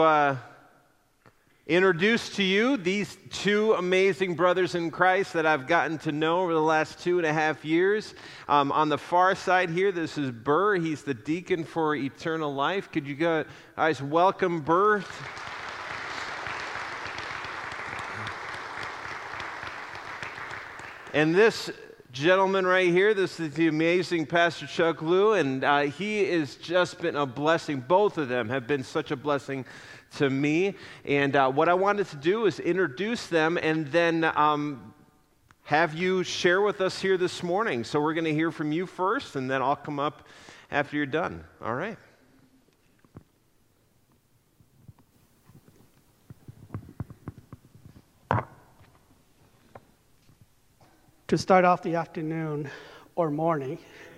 uh, introduce to you these two amazing brothers in Christ that I've gotten to know over the last two and a half years. Um, on the far side here, this is Burr. He's the deacon for eternal life. Could you guys welcome Burr? And this gentleman right here, this is the amazing Pastor Chuck Liu, and uh, he has just been a blessing. Both of them have been such a blessing to me. And uh, what I wanted to do is introduce them and then um, have you share with us here this morning. So we're going to hear from you first, and then I'll come up after you're done. All right. To start off the afternoon or morning,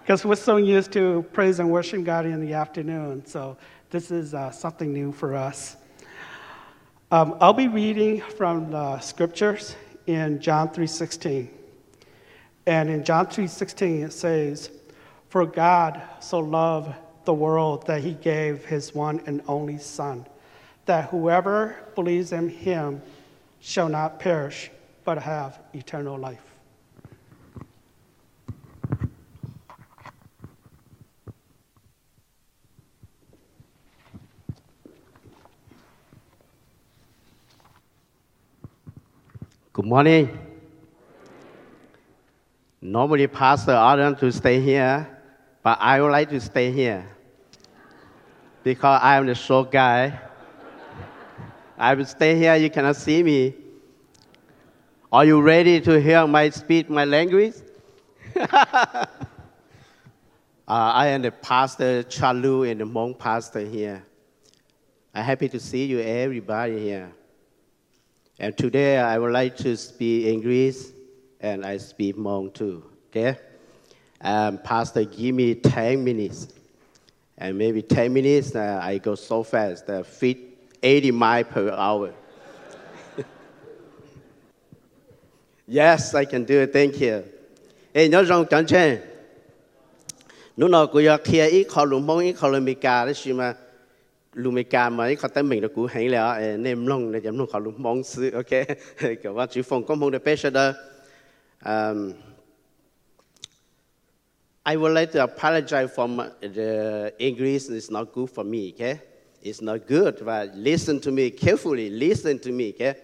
because we're so used to praise and worship God in the afternoon. So this is uh, something new for us. Um, I'll be reading from the scriptures in John 3:16. And in John 3:16 it says, "For God so loved the world that he gave his one and only son, that whoever believes in him shall not perish, but have eternal life." Good morning. Normally, Pastor ordered to stay here, but I would like to stay here because I am the short guy. I will stay here. You cannot see me. Are you ready to hear my speak, my language? uh, I am the pastor Chalu and the Hmong pastor here. I'm happy to see you, everybody here. And today I would like to speak English and I speak Hmong too. Okay? Um, Pastor, give me 10 minutes. And maybe 10 minutes, uh, I go so fast, uh, fit 80 miles per hour. Yes, I can do it. Thank you. Hey, nhớ rằng chẳng chênh. Lúc nào cũng có kia ít khó lùng mong ít khó lùng mì cà đó xí mà lu mê ca mà có tới mình là cũ hãy là nem long là chấm long khó lu mong sư ok cái ว่า chỉ phòng có mong được best đó um I would like to apologize for my, the English is not good for me okay it's not good but listen to me carefully listen to me okay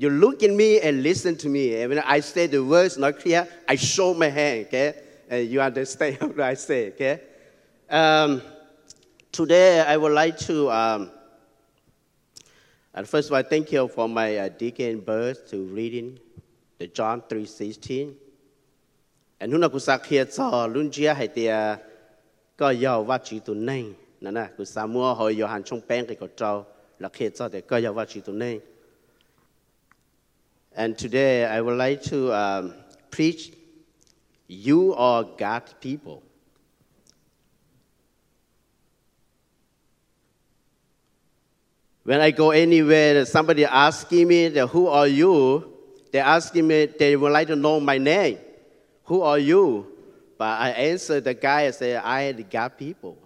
you look at me and listen to me and when I say the words not clear I show my hand okay and you understand what I say okay um, Today, I would like to, um, and first of all, thank you for my uh, deacon birth to reading the John 3:16. And nuna kusakia cho lunjia hai tia có yêu vắt chỉ tu nei, nè nè, kusa mua hồi yêu. And today, I would like to um, preach, you are God's people. When I go anywhere, somebody asking me, who are you? They're asking me, they would like to know my name. Who are you? But I answer the guy and say, I am God people.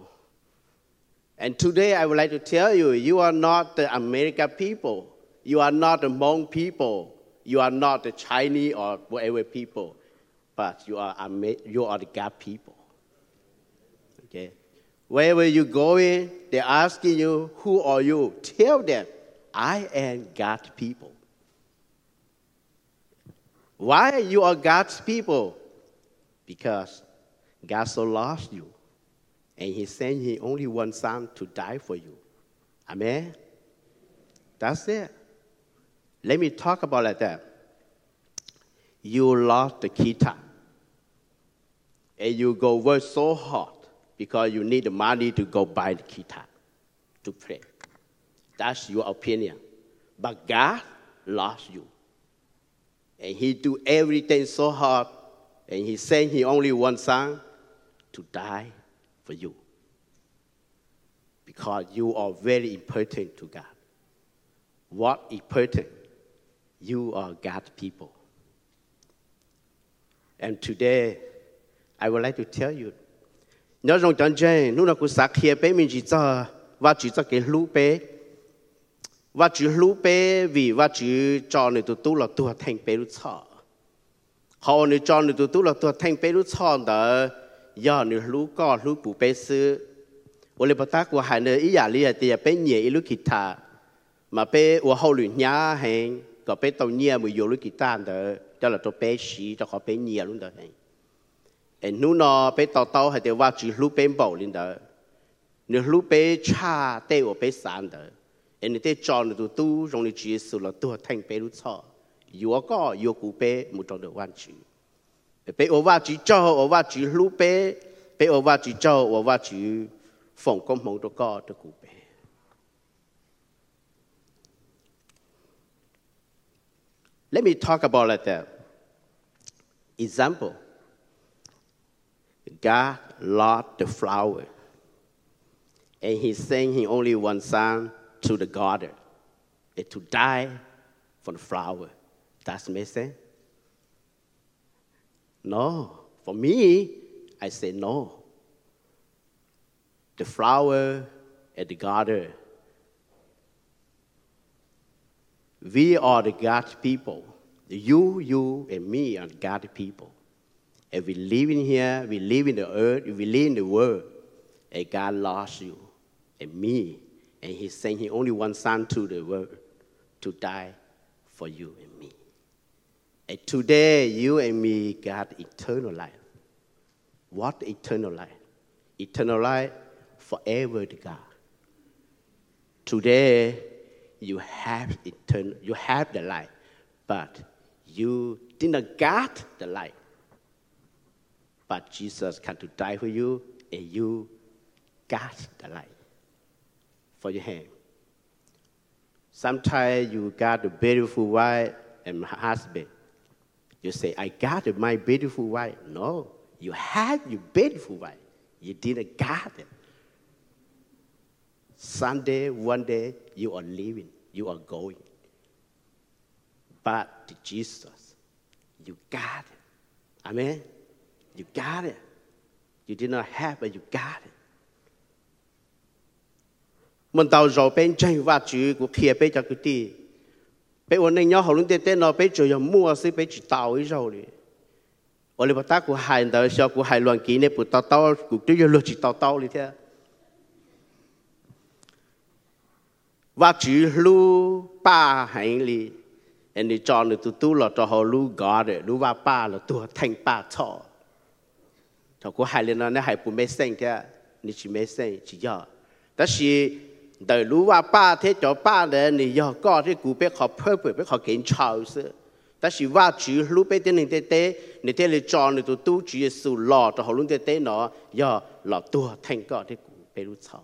And today I would like to tell you, you are not the American people. You are not the Hmong people. You are not the Chinese or whatever people. But you are, you are the God people. Okay? Wherever you going, they're asking you, Who are you? Tell them, I am God's people. Why you are God's people? Because God so loves you, and He sent His only one Son to die for you. Amen. That's it. Let me talk about that. You lost the kita, and you go work so hard because you need the money to go buy the kita to play. That's your opinion. But God loves you. And He do everything so hard, and He sent His only one Son to die for you. Because you are very important to God. What important? You are God's people. And today, I would like to tell you. Nhớ rằng chẳng chê, nụ nào cũng sạc khía bế mình chỉ cho, và chỉ cho cái lũ bế. Và chỉ lũ bế vì và chỉ cho người tụi tu là tụi thành bế lũ cho. Họ người cho người tụi tu là tụi thành bế lũ cho đó, do người lũ có lũ bù bế sư. Ủa lê bà tác của hai nơi ý giả lý hệ tìa bế nhẹ ý lũ kỳ thà, mà bế ủa hậu lũ nhá hẹn. ก็เป็นตัวเนี่ยมือโยลุกิตานเด้อจะละตัวเป็นสีจะขอเป็นเนี่ยลุงเด้อไอ้นู่นอเป็นตัวโตให้เดี๋ว่าจีรู้เป็นบ่ลินเด้อเนื้อรู้เป็นชาเต้อเป็นสันเด้อไอ้นี่เต้จอนตัวตู้ตรงนี้จีสุดละตัวแทงเป็นรู้ชอยัวก็ยัวกูเป็นมุดตรงเดอวันจีเป็นโอวาจีเจ้าโอวาจีรู้เป็นเป็นโอวาจีเจ้าโอวาจีฝงก้มหงตัวก็ตัวกูเป Let me talk about that. Example. God loved the flower. And he sent his only one son to the garden and to die for the flower. Does make sense? No. For me, I say no. The flower and the garden We are the God people. You, you, and me are God people. And we live in here, we live in the earth, we live in the world. And God loves you and me. And He sent His only one Son to the world to die for you and me. And today, you and me got eternal life. What eternal life? Eternal life forever with God. Today, you have eternal, you have the light, but you didn't get the light. But Jesus came to die for you, and you got the light for your hand. Sometimes you got a beautiful wife and husband. You say, I got my beautiful wife. No, you had your beautiful wife. You didn't got it. Sunday, one day, you are leaving, you are going. But to Jesus, you got it. Amen? You got it. You did not have, but you got it. Mình tàu rồi bên tranh và chữ của kia bên cho cái đi. Bên ổn định nhau tên nó bên chơi mua sĩ bên chỉ tàu ấy rồi đi. Ở đây bắt ta của hai đời sau của hai loạn kỹ này của tàu tàu của tôi ว่าจีลูป้าหายลีอันนี้จอนตุตุลอดจะหาลูกอดรู้ว่าป้าเราตัวแทงป้าชอถ้ากูหายเลยนะเนี่ยหายปุ่มไม่เส้นแค่นี่ชิไม่เส้นชิยอแต่สิเดี๋ยวรู้ว่าป้าเทจอป้าเนี่ยนี่ยอก็ที่กูไปขอเพิ่มไปขอเกินชาวเสือ但เ我只路边的า在在，你在里装你都都只是老，就好弄在在那，要老多听讲的古白如草。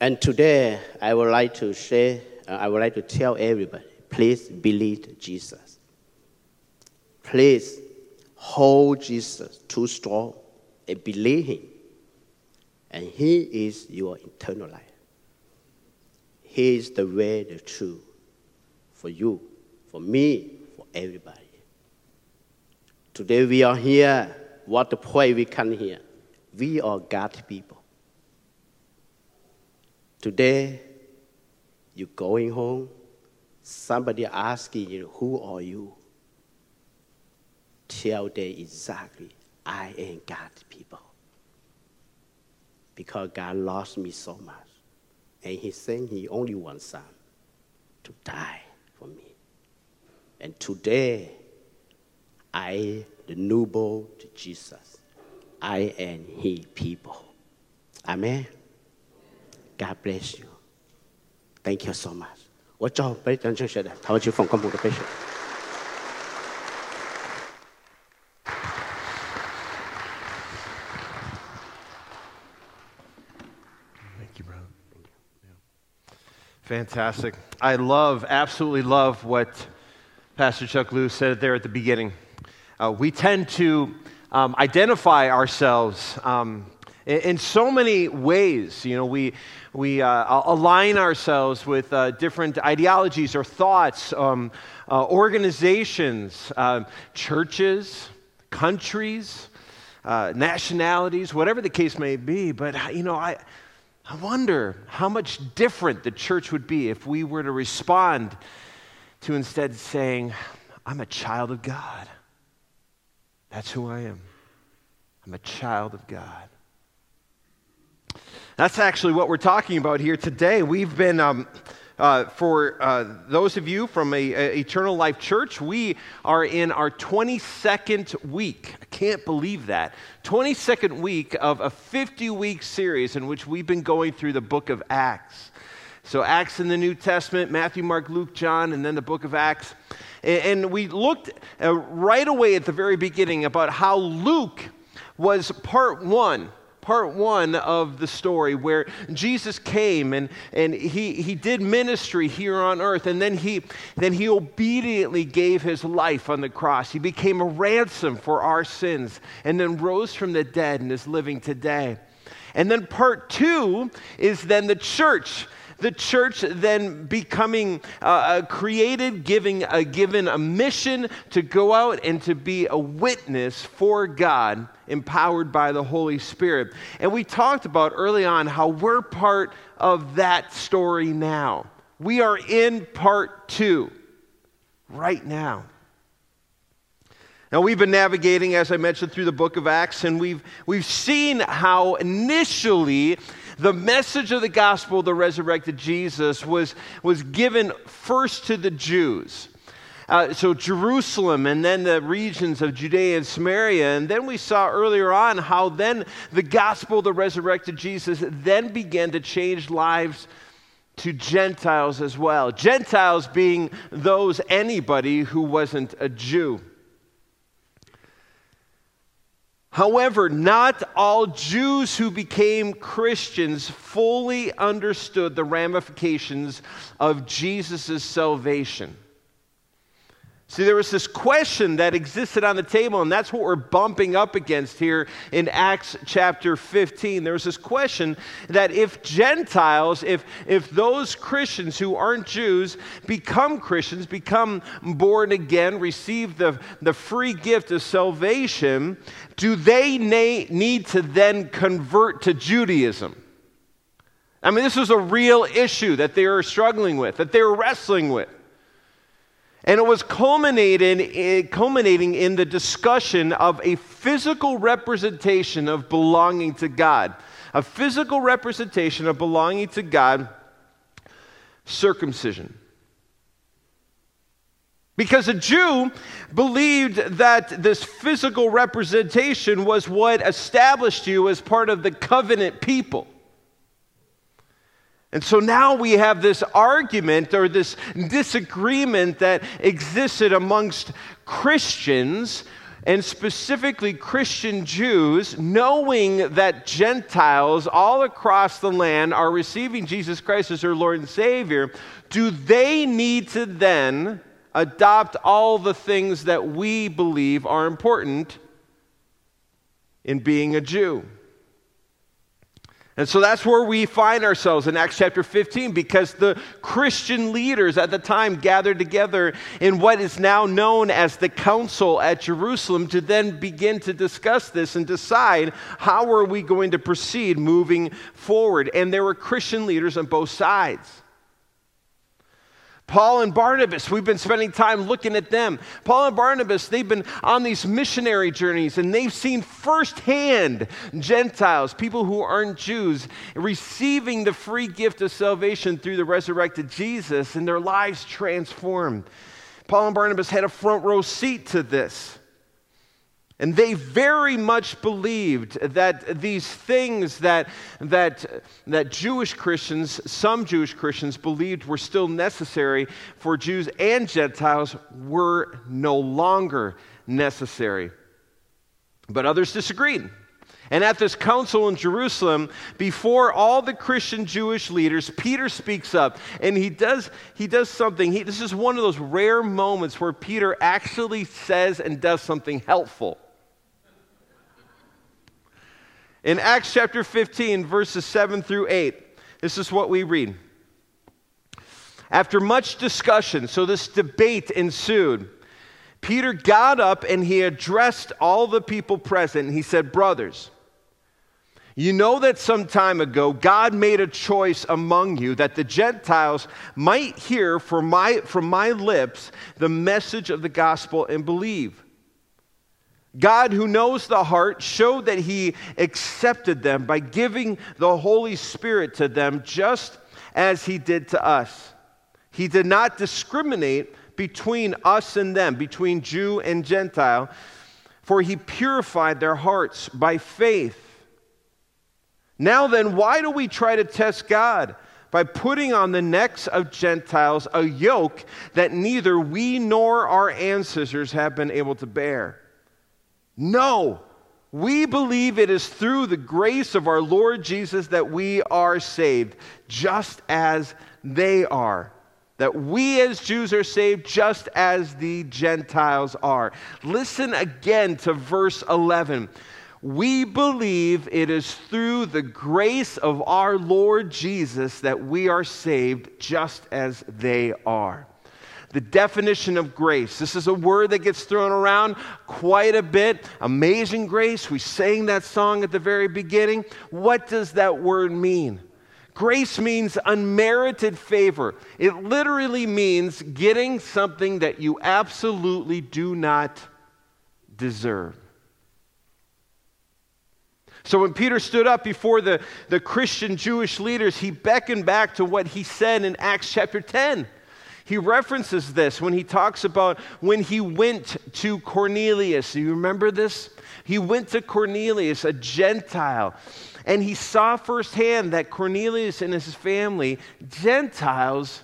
And today I would like to share uh, I would like to tell everybody, please believe Jesus. Please hold Jesus too strong and believe him and He is your eternal life. He is the way, the truth for you, for me, for everybody. Today we are here. What the point we come here? We are God's people. Today, you're going home, somebody asking you, Who are you? Tell them exactly, I am God's people because God loves me so much. And He sent His only one Son to die for me. And today, I, the newborn to Jesus, I am His people. Amen. God bless you. Thank you so much. 我做俾掌声说啊，头住奉公务嘅 bishop。 Thank Fantastic. I love, absolutely love what Pastor Chuck Lou said there at the beginning. Uh, we tend to um, identify ourselves um, in, in so many ways. You know, we, we uh, align ourselves with uh, different ideologies or thoughts, um, uh, organizations, uh, churches, countries, uh, nationalities, whatever the case may be. But, you know, I, I wonder how much different the church would be if we were to respond to instead saying, I'm a child of God. That's who I am. I'm a child of God. That's actually what we're talking about here today. We've been, um, uh, for uh, those of you from a, a Eternal Life Church, we are in our 22nd week. Can't believe that. 22nd week of a 50 week series in which we've been going through the book of Acts. So, Acts in the New Testament, Matthew, Mark, Luke, John, and then the book of Acts. And, and we looked uh, right away at the very beginning about how Luke was part one part one of the story where Jesus came and, and he, he did ministry here on earth, and then he, then he obediently gave his life on the cross. He became a ransom for our sins, and then rose from the dead and is living today. And then part two is then the church the church then becoming uh, created, giving a, given a mission to go out and to be a witness for God, empowered by the Holy Spirit. And we talked about early on how we're part of that story now. We are in part two right now. Now, we've been navigating, as I mentioned, through the book of Acts, and we've, we've seen how initially the message of the gospel of the resurrected Jesus was, was given first to the Jews. Uh, so, Jerusalem and then the regions of Judea and Samaria. And then we saw earlier on how then the gospel of the resurrected Jesus then began to change lives to Gentiles as well. Gentiles being those, anybody who wasn't a Jew. However, not all Jews who became Christians fully understood the ramifications of Jesus' salvation. See, there was this question that existed on the table, and that's what we're bumping up against here in Acts chapter 15. There was this question that if Gentiles, if, if those Christians who aren't Jews become Christians, become born again, receive the, the free gift of salvation, do they na- need to then convert to Judaism? I mean, this was a real issue that they were struggling with, that they were wrestling with. And it was culminated, culminating in the discussion of a physical representation of belonging to God. A physical representation of belonging to God, circumcision. Because a Jew believed that this physical representation was what established you as part of the covenant people. And so now we have this argument or this disagreement that existed amongst Christians and specifically Christian Jews, knowing that Gentiles all across the land are receiving Jesus Christ as their Lord and Savior, do they need to then adopt all the things that we believe are important in being a Jew? And so that's where we find ourselves in Acts chapter 15 because the Christian leaders at the time gathered together in what is now known as the council at Jerusalem to then begin to discuss this and decide how are we going to proceed moving forward. And there were Christian leaders on both sides. Paul and Barnabas, we've been spending time looking at them. Paul and Barnabas, they've been on these missionary journeys and they've seen firsthand Gentiles, people who aren't Jews, receiving the free gift of salvation through the resurrected Jesus and their lives transformed. Paul and Barnabas had a front row seat to this. And they very much believed that these things that, that, that Jewish Christians, some Jewish Christians, believed were still necessary for Jews and Gentiles were no longer necessary. But others disagreed. And at this council in Jerusalem, before all the Christian Jewish leaders, Peter speaks up and he does, he does something. He, this is one of those rare moments where Peter actually says and does something helpful. In Acts chapter 15, verses 7 through 8, this is what we read. After much discussion, so this debate ensued, Peter got up and he addressed all the people present. He said, Brothers, you know that some time ago God made a choice among you that the Gentiles might hear from my, from my lips the message of the gospel and believe. God, who knows the heart, showed that He accepted them by giving the Holy Spirit to them just as He did to us. He did not discriminate between us and them, between Jew and Gentile, for He purified their hearts by faith. Now then, why do we try to test God? By putting on the necks of Gentiles a yoke that neither we nor our ancestors have been able to bear. No, we believe it is through the grace of our Lord Jesus that we are saved, just as they are. That we as Jews are saved just as the Gentiles are. Listen again to verse 11. We believe it is through the grace of our Lord Jesus that we are saved just as they are. The definition of grace. This is a word that gets thrown around quite a bit. Amazing grace. We sang that song at the very beginning. What does that word mean? Grace means unmerited favor. It literally means getting something that you absolutely do not deserve. So when Peter stood up before the, the Christian Jewish leaders, he beckoned back to what he said in Acts chapter 10. He references this when he talks about when he went to Cornelius. Do you remember this? He went to Cornelius, a Gentile, and he saw firsthand that Cornelius and his family, Gentiles,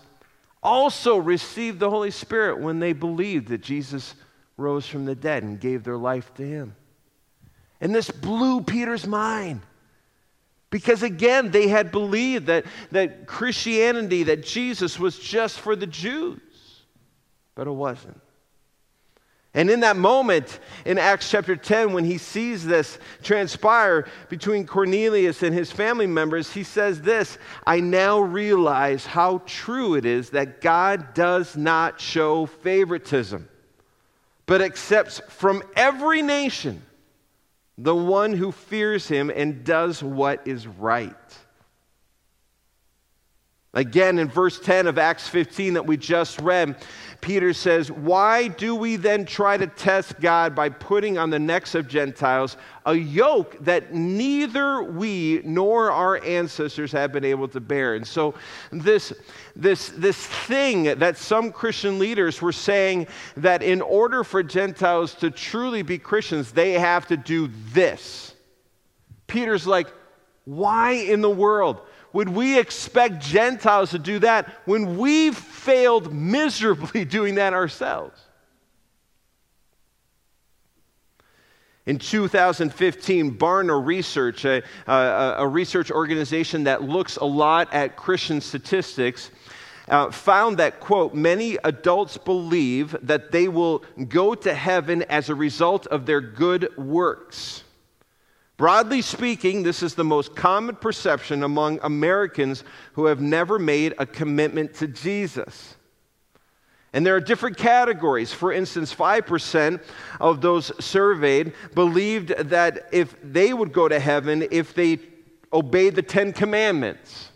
also received the Holy Spirit when they believed that Jesus rose from the dead and gave their life to him. And this blew Peter's mind. Because again, they had believed that, that Christianity, that Jesus was just for the Jews, but it wasn't. And in that moment, in Acts chapter 10, when he sees this transpire between Cornelius and his family members, he says this I now realize how true it is that God does not show favoritism, but accepts from every nation the one who fears him and does what is right. Again, in verse 10 of Acts 15 that we just read, Peter says, Why do we then try to test God by putting on the necks of Gentiles a yoke that neither we nor our ancestors have been able to bear? And so, this, this, this thing that some Christian leaders were saying that in order for Gentiles to truly be Christians, they have to do this. Peter's like, Why in the world? Would we expect Gentiles to do that when we've failed miserably doing that ourselves? In 2015, Barna Research, a, a, a, research organization that looks a lot at Christian statistics, uh, found that, quote, many adults believe that they will go to heaven as a result of their good works. Broadly speaking, this is the most common perception among Americans who have never made a commitment to Jesus. And there are different categories. For instance, 5% of those surveyed believed that if they would go to heaven if they obeyed the Ten Commandments.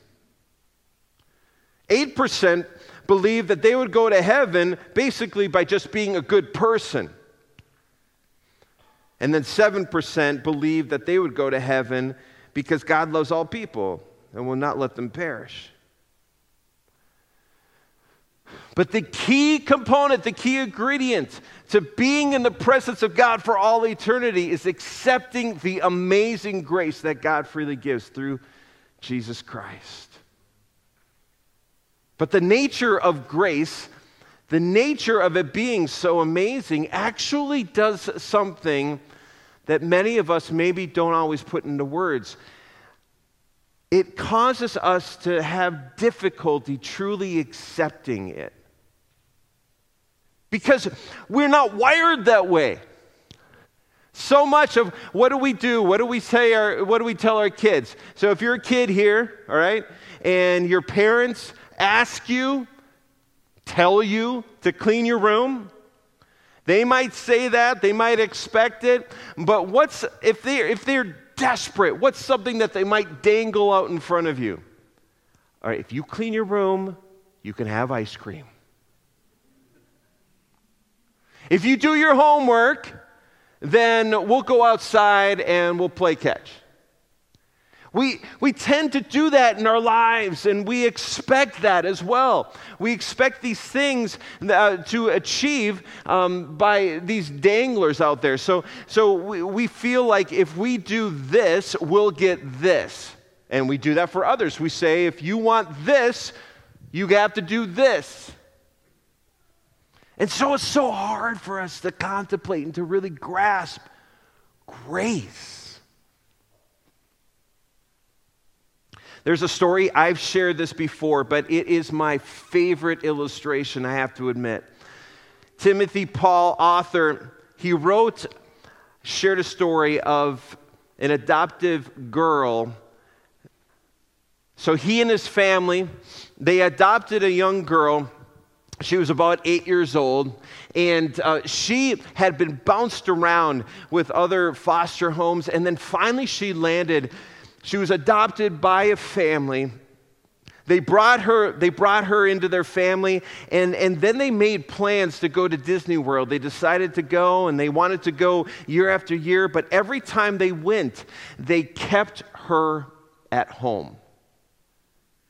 8% believed that they would go to heaven basically by just being a good person. And then 7% believed that they would go to heaven because God loves all people and will not let them perish. But the key component, the key ingredient to being in the presence of God for all eternity is accepting the amazing grace that God freely gives through Jesus Christ. But the nature of grace, the nature of it being so amazing, actually does something that many of us maybe don't always put into words. It causes us to have difficulty truly accepting it because we're not wired that way. So much of what do we do? What do we say? Our, what do we tell our kids? So if you're a kid here, all right, and your parents ask you, tell you to clean your room, they might say that, they might expect it, but what's if they if they're desperate, what's something that they might dangle out in front of you? All right, if you clean your room, you can have ice cream. If you do your homework, then we'll go outside and we'll play catch. We, we tend to do that in our lives, and we expect that as well. We expect these things uh, to achieve um, by these danglers out there. So, so we, we feel like if we do this, we'll get this. And we do that for others. We say, if you want this, you have to do this. And so it's so hard for us to contemplate and to really grasp grace. There's a story, I've shared this before, but it is my favorite illustration, I have to admit. Timothy Paul, author, he wrote, shared a story of an adoptive girl. So he and his family, they adopted a young girl she was about eight years old, and uh, she had been bounced around with other foster homes, and then finally she landed. She was adopted by a family. They brought her, they brought her into their family, and, and then they made plans to go to Disney World. They decided to go, and they wanted to go year after year, but every time they went, they kept her at home.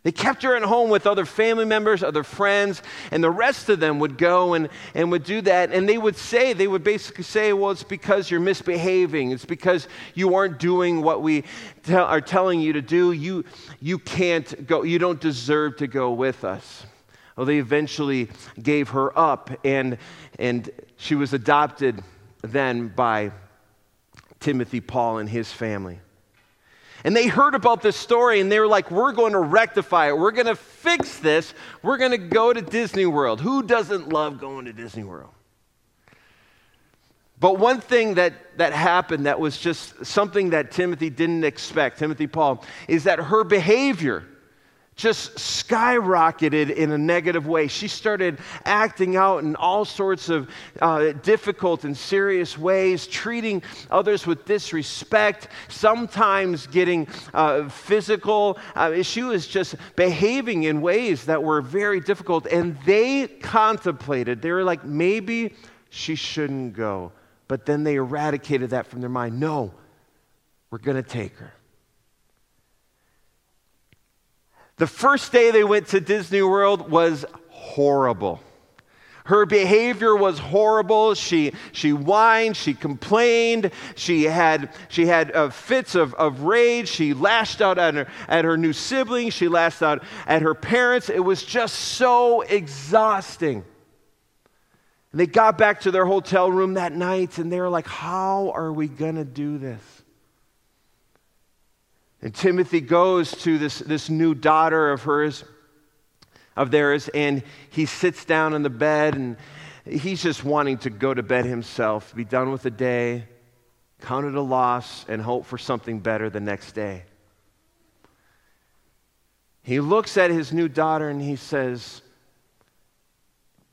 They kept her at home with other family members, other friends, and the rest of them would go and, and would do that. And they would say, they would basically say, well, it's because you're misbehaving. It's because you aren't doing what we are telling you to do. You, you can't go, you don't deserve to go with us. Well, they eventually gave her up, and, and she was adopted then by Timothy Paul and his family. And they heard about this story and they were like, we're going to rectify it. We're going to fix this. We're going to go to Disney World. Who doesn't love going to Disney World? But one thing that, that happened that was just something that Timothy didn't expect, Timothy Paul, is that her behavior just skyrocketed in a negative way. She started acting out in all sorts of uh, difficult and serious ways, treating others with disrespect, sometimes getting uh, physical. Uh, she was just behaving in ways that were very difficult. And they contemplated, they were like, maybe she shouldn't go. But then they eradicated that from their mind. No, we're going to take her. The first day they went to Disney World was horrible. Her behavior was horrible. She, she whined, she complained, she had, she had uh, fits of, of rage. She lashed out at her, at her new siblings, she lashed out at her parents. It was just so exhausting. And they got back to their hotel room that night and they were like, How are we going to do this? And Timothy goes to this, this new daughter of hers, of theirs, and he sits down on the bed and he's just wanting to go to bed himself, be done with the day, count it a loss, and hope for something better the next day. He looks at his new daughter and he says,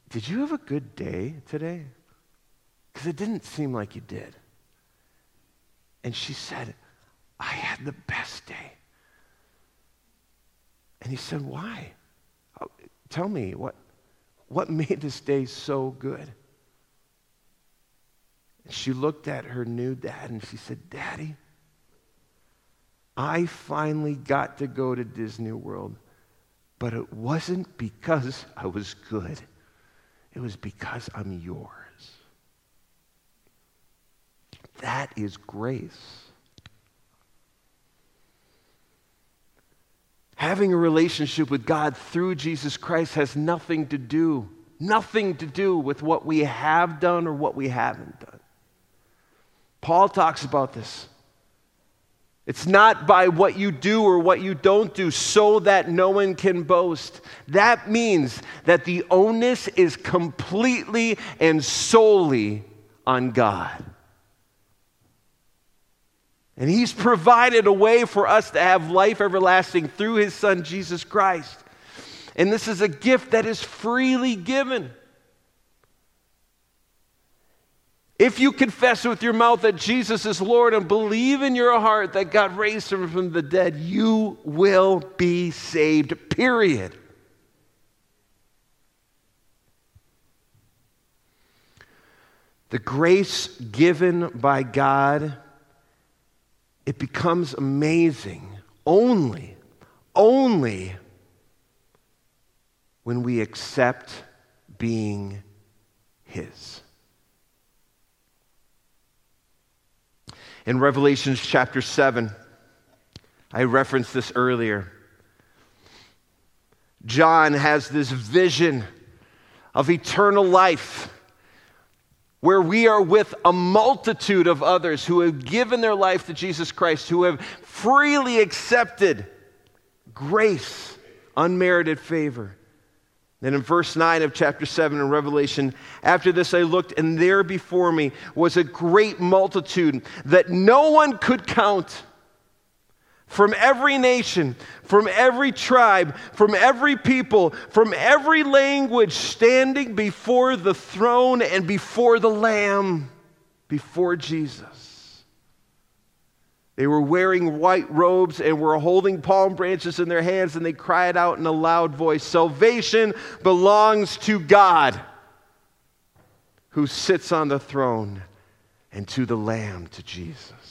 Did you have a good day today? Because it didn't seem like you did. And she said, I had the best day. And he said, Why? Oh, tell me, what, what made this day so good? And she looked at her new dad and she said, Daddy, I finally got to go to Disney World, but it wasn't because I was good. It was because I'm yours. That is grace. Having a relationship with God through Jesus Christ has nothing to do, nothing to do with what we have done or what we haven't done. Paul talks about this. It's not by what you do or what you don't do so that no one can boast. That means that the onus is completely and solely on God. And He's provided a way for us to have life everlasting through His Son, Jesus Christ. And this is a gift that is freely given. If you confess with your mouth that Jesus is Lord and believe in your heart that God raised him from the dead, you will be saved, period. The grace given by God, it becomes amazing only, only when we accept being His. In Revelations chapter 7, I referenced this earlier. John has this vision of eternal life where we are with a multitude of others who have given their life to Jesus Christ, who have freely accepted grace, unmerited favor. Then in verse 9 of chapter 7 in Revelation, after this I looked, and there before me was a great multitude that no one could count from every nation, from every tribe, from every people, from every language, standing before the throne and before the Lamb, before Jesus. They were wearing white robes and were holding palm branches in their hands, and they cried out in a loud voice Salvation belongs to God who sits on the throne and to the Lamb, to Jesus.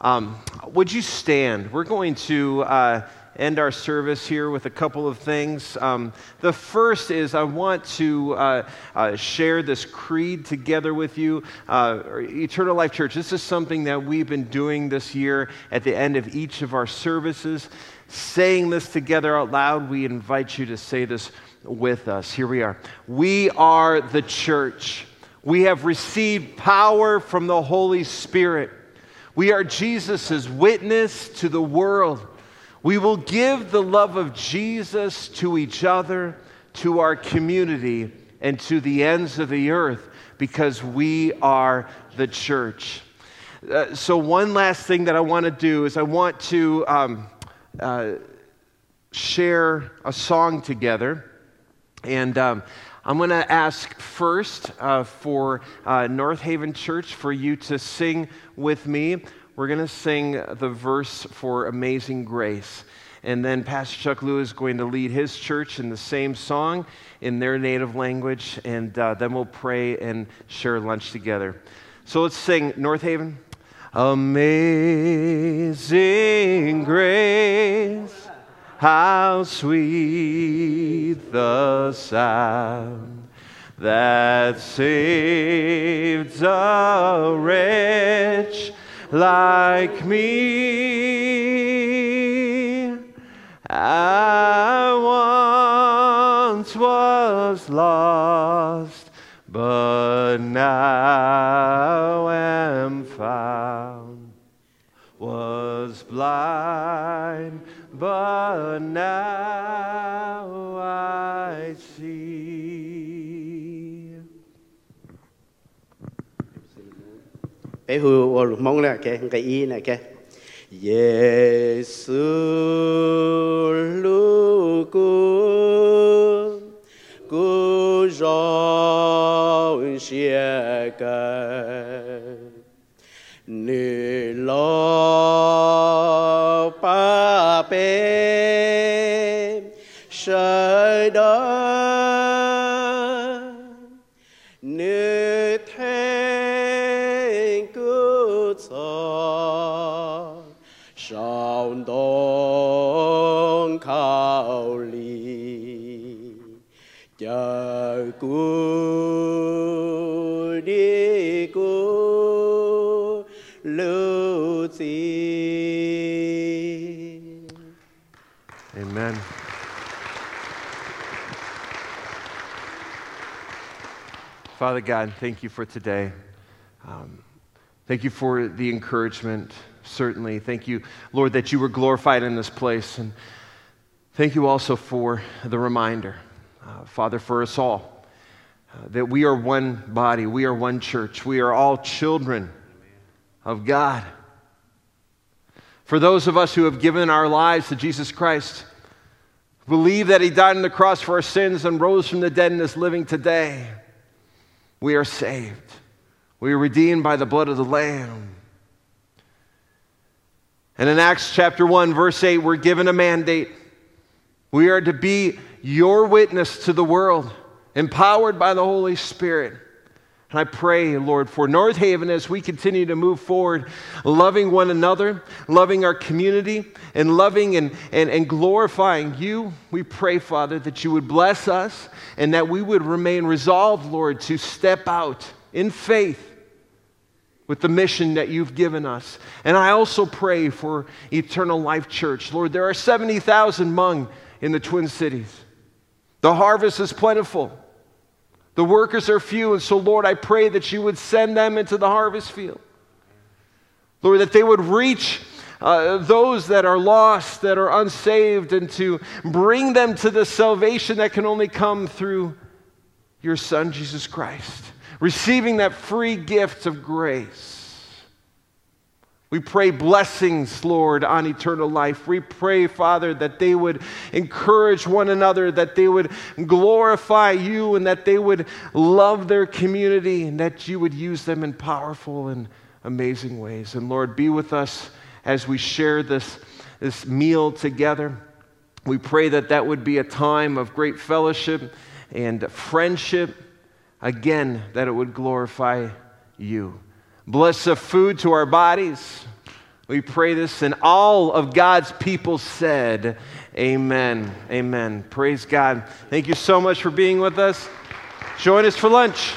Um, would you stand? We're going to. Uh, end our service here with a couple of things. Um, the first is I want to uh, uh, share this creed together with you. Uh, Eternal Life Church, this is something that we've been doing this year at the end of each of our services. Saying this together out loud, we invite you to say this with us. Here we are. We are the church. We have received power from the Holy Spirit. We are Jesus' witness to the world. We will give the love of Jesus to each other, to our community, and to the ends of the earth because we are the church. Uh, so, one last thing that I want to do is I want to um, uh, share a song together. And um, I'm going to ask first uh, for uh, North Haven Church for you to sing with me we're going to sing the verse for Amazing Grace. And then Pastor Chuck Lewis is going to lead his church in the same song in their native language. And uh, then we'll pray and share lunch together. So let's sing North Haven. Amazing grace, how sweet the sound that saved a wretch like me. I once was lost, but now am found. Was blind, but now I see. Bé hư ô lục mong nè kê, cái y nè kê. Giêsu cu cu rong xie cờ lo Father God, thank you for today. Um, thank you for the encouragement, certainly. Thank you, Lord, that you were glorified in this place. And thank you also for the reminder, uh, Father, for us all, uh, that we are one body, we are one church, we are all children of God. For those of us who have given our lives to Jesus Christ, believe that He died on the cross for our sins and rose from the dead and is living today, we are saved. We are redeemed by the blood of the Lamb. And in Acts chapter 1, verse 8, we're given a mandate. We are to be your witness to the world, empowered by the Holy Spirit. And I pray, Lord, for North Haven as we continue to move forward, loving one another, loving our community, and loving and, and, and glorifying you. We pray, Father, that you would bless us and that we would remain resolved, Lord, to step out in faith with the mission that you've given us. And I also pray for Eternal Life Church. Lord, there are 70,000 Hmong in the Twin Cities. The harvest is plentiful. The workers are few, and so, Lord, I pray that you would send them into the harvest field. Lord, that they would reach uh, those that are lost, that are unsaved, and to bring them to the salvation that can only come through your Son, Jesus Christ, receiving that free gift of grace. We pray blessings, Lord, on eternal life. We pray, Father, that they would encourage one another, that they would glorify you, and that they would love their community, and that you would use them in powerful and amazing ways. And Lord, be with us as we share this, this meal together. We pray that that would be a time of great fellowship and friendship. Again, that it would glorify you. Bless the food to our bodies. We pray this, and all of God's people said, Amen. Amen. Praise God. Thank you so much for being with us. Join us for lunch.